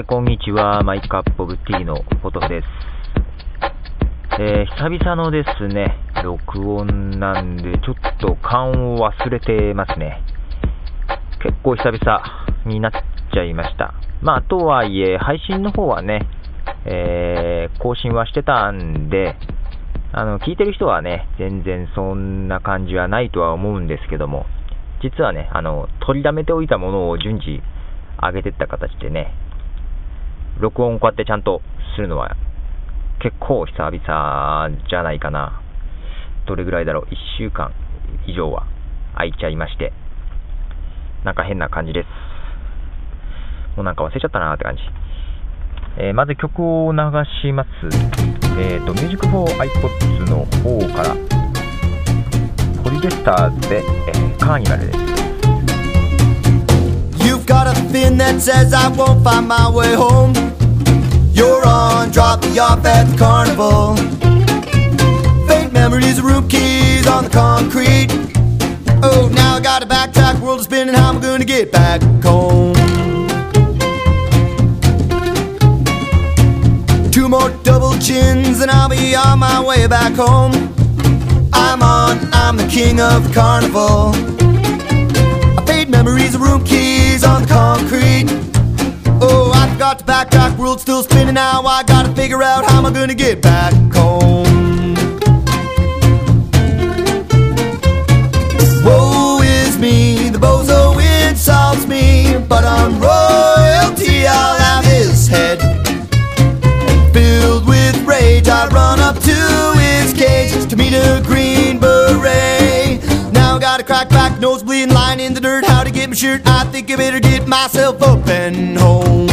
えー、こんにちは。マイカップオブティーのポトです。えー、久々のですね、録音なんで、ちょっと勘を忘れてますね。結構久々になっちゃいました。まあ、とはいえ、配信の方はね、えー、更新はしてたんで、あの、聞いてる人はね、全然そんな感じはないとは思うんですけども、実はね、あの、取りだめておいたものを順次上げてった形でね、録音こうやってちゃんとするのは結構久々じゃないかな。どれぐらいだろう ?1 週間以上は空いちゃいまして、なんか変な感じです。もうなんか忘れちゃったなーって感じ。えー、まず曲を流します。えっ、ー、と、Music for iPods の方から、ポリデスターズで、えー、カーニバルです。Got a fin that says I won't find my way home. You're on, drop me off at the carnival. Faint memories room keys on the concrete. Oh, now I got a backtrack, world is spinning, how am I gonna get back home? Two more double chins and I'll be on my way back home. I'm on, I'm the king of the carnival. I paid memories room keys on the concrete. Oh, I've forgot to backtrack, world still spinning now. I gotta figure out how am I gonna get back home. Woe is me, the bozo insults me, but on royalty lying in the dirt. How to get my shirt? I think I better get myself up and home.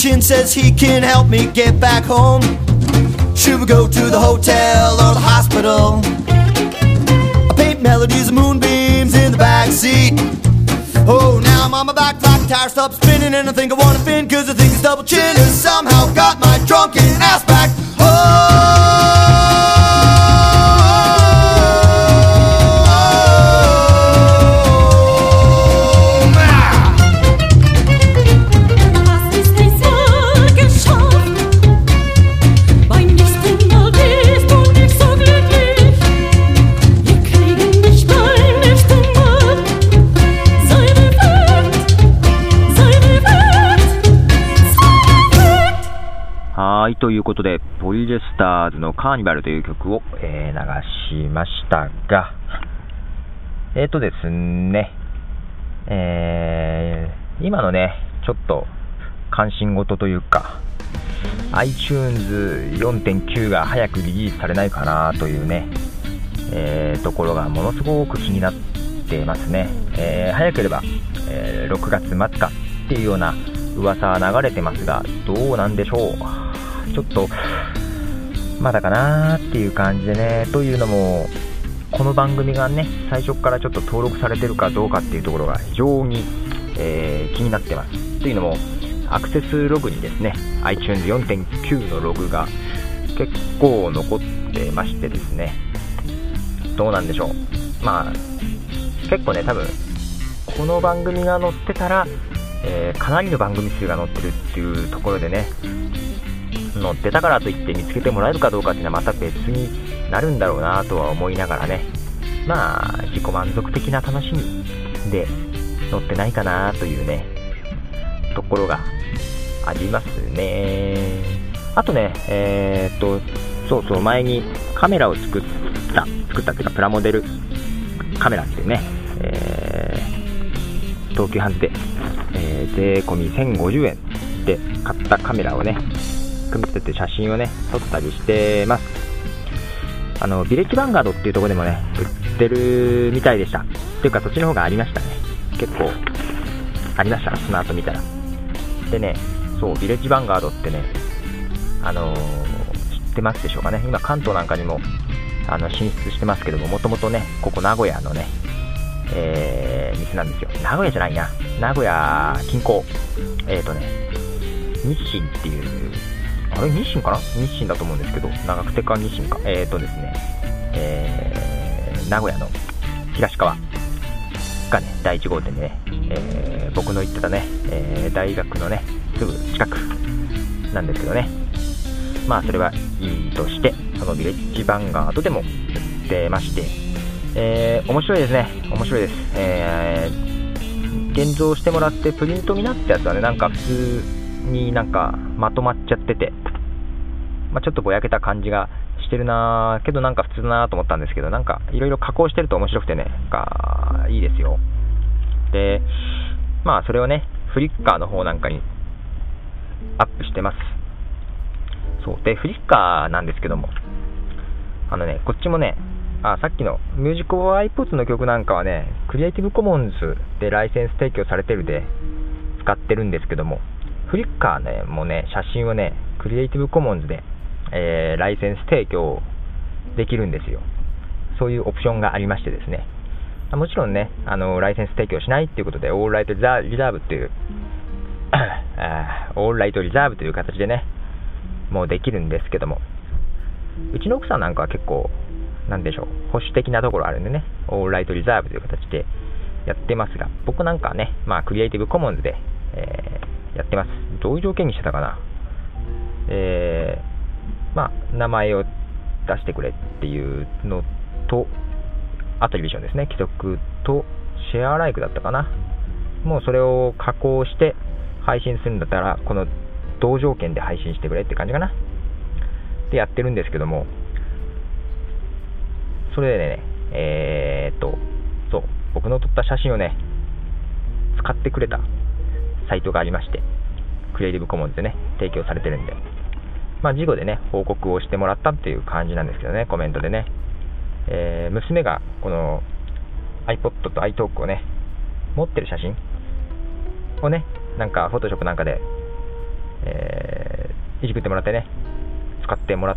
Chin says he can help me get back home. Should we go to the hotel or the hospital? I paint melodies of moonbeams in the back seat. Oh, now I'm on my back, tire stop spinning, and I think I wanna fin, cause I think this double chin has somehow got my drunken ass back. いということで、ポリジェスターズのカーニバルという曲を、えー、流しましたが、えっ、ー、とですね、えー、今のね、ちょっと関心事というか、iTunes 4.9が早くリリースされないかなというね、えー、ところがものすごく気になってますね。えー、早ければ、えー、6月末かっていうような噂は流れてますが、どうなんでしょう？ちょっと、まだかなーっていう感じでね、というのも、この番組がね、最初からちょっと登録されてるかどうかっていうところが非常に、えー、気になってます。というのも、アクセスログにですね、iTunes 4.9のログが結構残ってましてですね、どうなんでしょう。まあ、結構ね、多分、この番組が載ってたら、えー、かなりの番組数が載ってるっていうところでね、載ってたからといって見つけてもらえるかどうかっていうのはまた別になるんだろうなとは思いながらね、まあ、自己満足的な楽しみで乗ってないかなというね、ところがありますね。あとね、えー、っと、そうそう、前にカメラを作った、作ったっていうか、プラモデルカメラっていうね、えー、東急ハンズで、えー、税込み1050円で買ったカメラをね、組み立てて写真をね、撮ったりしてます。あの、ビレッジヴァンガードっていうとこでもね、売ってるみたいでした。っていうか、そっちの方がありましたね。結構、ありました、その後見たら。でね、そう、ビレッジヴァンガードってね、あのー、知ってますでしょうかね。今、関東なんかにも、あの、進出してますけども、もともとね、ここ名古屋のね、えー、店なんですよ。名古屋じゃないな。名古屋近郊。えっ、ー、とね、日清っていう、あれ日清かな？日清だと思うんですけど、長久手か日清か。えっ、ー、とですね、えー、名古屋の東川がね、第1号店でね、えー、僕の行ってたね、えー、大学のね、すぐ近くなんですけどね、まあそれはいいとして、そのビレッジヴァンガードでも売ってまして、えー、面白いですね、面白いです。えー、現像してもらってプリントになったやつはね、なんか普通になんかまとまっちゃってて、まあ、ちょっとぼやけた感じがしてるなけどなんか普通だなと思ったんですけど、なんかいろいろ加工してると面白くてね、がいいですよ。で、まあそれをね、フリッカーの方なんかにアップしてます。そう。で、フリッカーなんですけども、あのね、こっちもね、あ、さっきのミュージック iPods の曲なんかはね、クリエイティブコモンズでライセンス提供されてるで使ってるんですけども、フリッカーね、もうね、写真をね、クリエイティブコモンズで、えー、ライセンス提供できるんですよ。そういうオプションがありましてですね。もちろんね、あの、ライセンス提供しないっていうことで、オールライトリザーブっていう、オールライトリザーブという形でね、もうできるんですけども、うちの奥さんなんかは結構、なんでしょう、保守的なところあるんでね、オールライトリザーブという形でやってますが、僕なんかはね、まあ、クリエイティブコモンズで、えー、やってます。どういう条件にしてたかな。えー、まあ、名前を出してくれっていうのと、アトリビションですね、規則とシェアライクだったかな。もうそれを加工して配信するんだったら、この同条件で配信してくれって感じかな。でやってるんですけども、それでね、えー、っと、そう、僕の撮った写真をね、使ってくれたサイトがありまして、クリエイティブコモンズでね、提供されてるんで、まあ、事後でね、報告をしてもらったっていう感じなんですけどね、コメントでね。えー、娘がこの iPod と iTalk をね、持ってる写真をね、なんか、Photoshop なんかで、えー、いじくってもらってね、使ってもらっ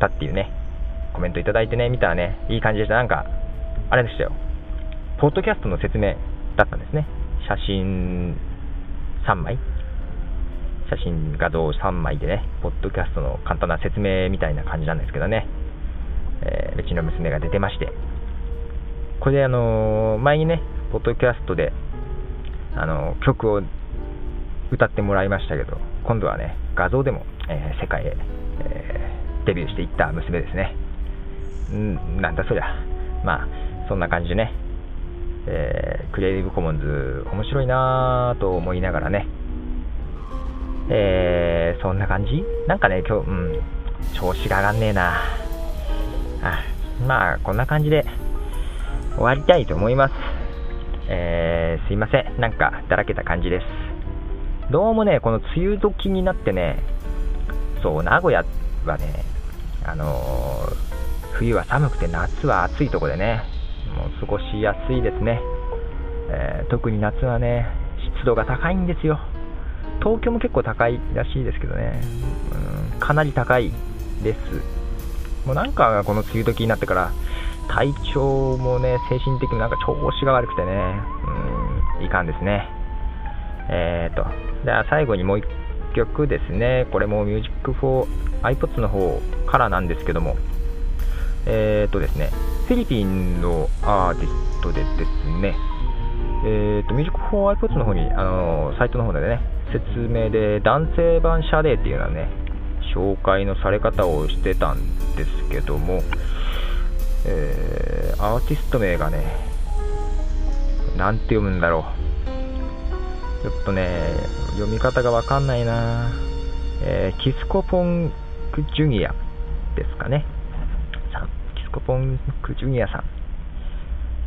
たっていうね、コメントいただいてね、見たらね、いい感じでした。なんか、あれでしたよ。ポッドキャストの説明だったんですね。写真3枚写真、画像3枚でね、ポッドキャストの簡単な説明みたいな感じなんですけどね、えー、うちの娘が出てまして、これであのー、前にね、ポッドキャストで、あのー、曲を歌ってもらいましたけど、今度はね、画像でも、え世界へ、えデビューしていった娘ですね。んなんだそりゃ。まあ、そんな感じでね、えクリエイティブコモンズ面白いなぁと思いながらね、えー、そんな感じ？なんかね、今日、うん、調子が上がんねえなあまあ、こんな感じで終わりたいと思います。えー、すいません。なんか、だらけた感じです。どうもね、この梅雨時になってね、そう、名古屋はね、あのー、冬は寒くて夏は暑いとこでね、もう過ごしやすいですね。えー、特に夏はね、湿度が高いんですよ。東京も結構高いらしいですけどね、うん、かなり高いです。もうなんかこの梅雨時になってから、体調もね、精神的になんか調子が悪くてね、うん、いかんですね。えーと、じゃあ最後にもう1曲ですね、これも Music for iPods の方からなんですけども、えーとですね、フィリピンのアーティストでですね、えーと、Music for iPods の方に、あのー、サイトの方でね、説明で男性版シャデーっていうのはね、紹介のされ方をしてたんですけども、えー、アーティスト名がね、なんて読むんだろう。ちょっとね、読み方がわかんないなえー、キスコポンクジュニアですかね。キスコポンクジュニアさん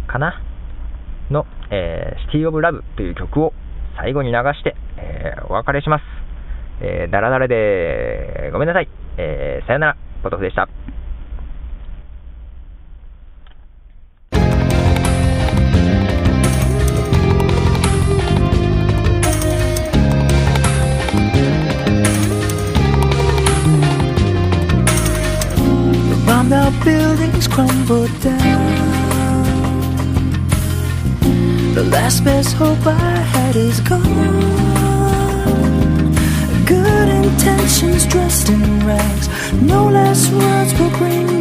かな？の、えー、シティオブラブという曲を最後に流して、えー、お別れします。えー、だらだらで、ごめんなさい。えー、さよなら、ポトフでした。buildings crumble down. The last best hope I had is gone. Intentions dressed in rags. No last words will bring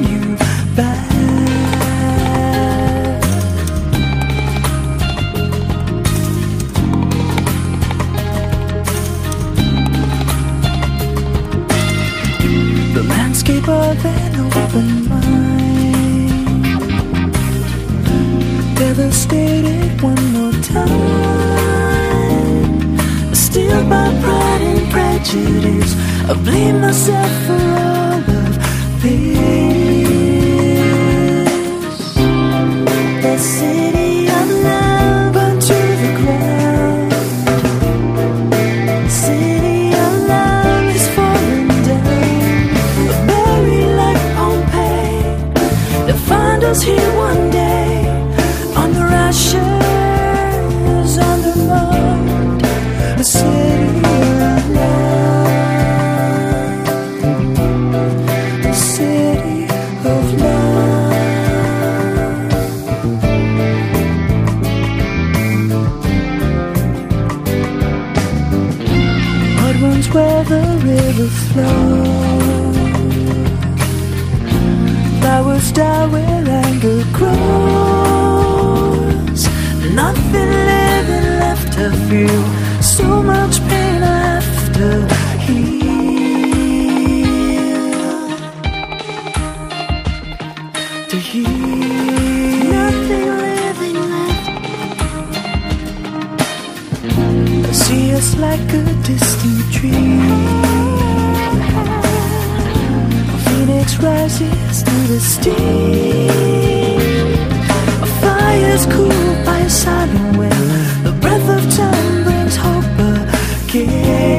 feel. So much pain after heal. To heal. Nothing living left. I see us like a distant dream. A phoenix rises through the steam. A fire's cool by a silent wind sun brings hope again.